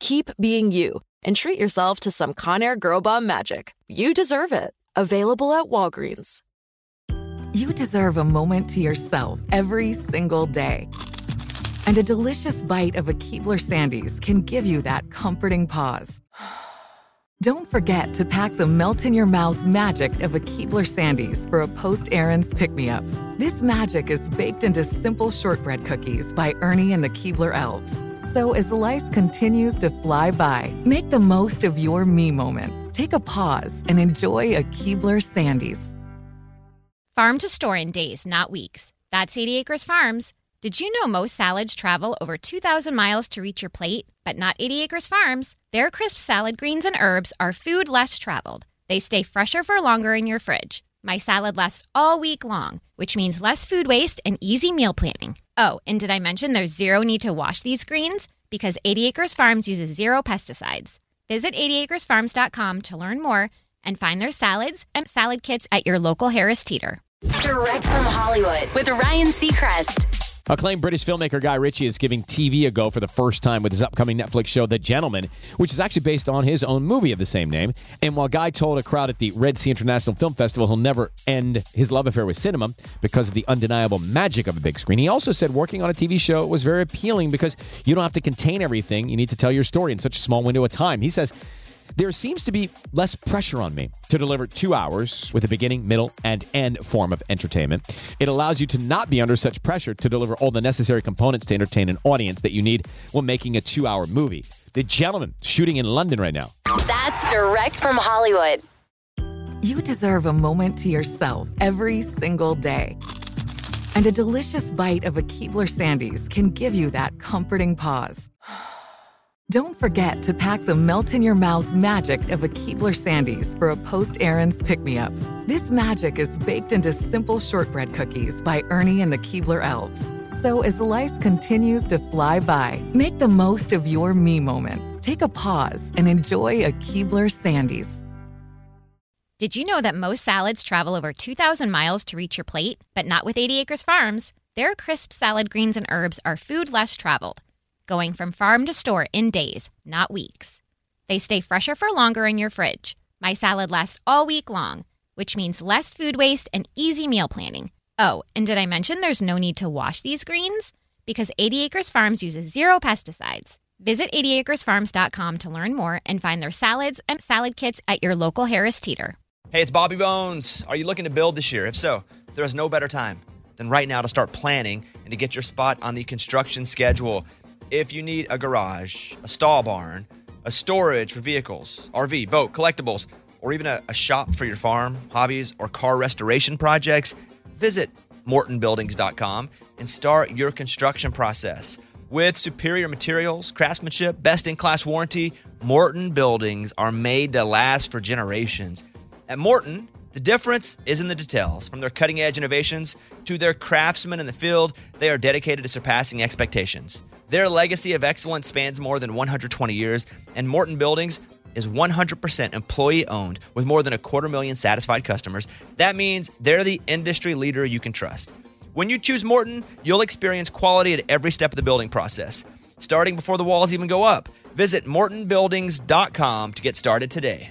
keep being you and treat yourself to some Conair Girl Bomb magic. You deserve it. Available at Walgreens. You deserve a moment to yourself every single day. And a delicious bite of a Keebler Sandies can give you that comforting pause. Don't forget to pack the melt in your mouth magic of a Keebler Sandys for a post errands pick me up. This magic is baked into simple shortbread cookies by Ernie and the Keebler Elves. So as life continues to fly by, make the most of your me moment. Take a pause and enjoy a Keebler Sandies. Farm to store in days, not weeks. That's 80 Acres Farms. Did you know most salads travel over 2,000 miles to reach your plate? But not 80 Acres Farms. Their crisp salad greens and herbs are food less traveled. They stay fresher for longer in your fridge. My salad lasts all week long, which means less food waste and easy meal planning. Oh, and did I mention there's zero need to wash these greens? Because 80 Acres Farms uses zero pesticides. Visit 80acresfarms.com to learn more and find their salads and salad kits at your local Harris Teeter. Direct from Hollywood with Ryan Seacrest. Acclaimed British filmmaker Guy Ritchie is giving TV a go for the first time with his upcoming Netflix show, The Gentlemen, which is actually based on his own movie of the same name. And while Guy told a crowd at the Red Sea International Film Festival he'll never end his love affair with cinema because of the undeniable magic of a big screen, he also said working on a TV show was very appealing because you don't have to contain everything. You need to tell your story in such a small window of time. He says, there seems to be less pressure on me to deliver two hours with a beginning, middle, and end form of entertainment. It allows you to not be under such pressure to deliver all the necessary components to entertain an audience that you need when making a two hour movie. The Gentlemen shooting in London right now. That's direct from Hollywood. You deserve a moment to yourself every single day. And a delicious bite of a Keebler Sandies can give you that comforting pause. Don't forget to pack the melt in your mouth magic of a Keebler Sandies for a post errands pick me up. This magic is baked into simple shortbread cookies by Ernie and the Keebler Elves. So as life continues to fly by, make the most of your me moment. Take a pause and enjoy a Keebler Sandies. Did you know that most salads travel over 2,000 miles to reach your plate? But not with 80 Acres Farms. Their crisp salad greens and herbs are food less traveled going from farm to store in days, not weeks. They stay fresher for longer in your fridge. My salad lasts all week long, which means less food waste and easy meal planning. Oh, and did I mention there's no need to wash these greens? Because 80 Acres Farms uses zero pesticides. Visit 80acresfarms.com to learn more and find their salads and salad kits at your local Harris Teeter. Hey, it's Bobby Bones. Are you looking to build this year? If so, there is no better time than right now to start planning and to get your spot on the construction schedule if you need a garage, a stall barn, a storage for vehicles, RV, boat, collectibles, or even a, a, shop for your farm, hobbies, or car restoration projects, visit mortonbuildings.com and start your construction process. With superior materials, craftsmanship, best in class warranty, Morton buildings are made to last for generations. At Morton, the difference is in the details. From their cutting edge innovations to their craftsmen in the field, they are dedicated to surpassing expectations. Their legacy of excellence spans more than 120 years, and Morton Buildings is 100% employee owned with more than a quarter million satisfied customers. That means they're the industry leader you can trust. When you choose Morton, you'll experience quality at every step of the building process, starting before the walls even go up. Visit mortonbuildings.com to get started today.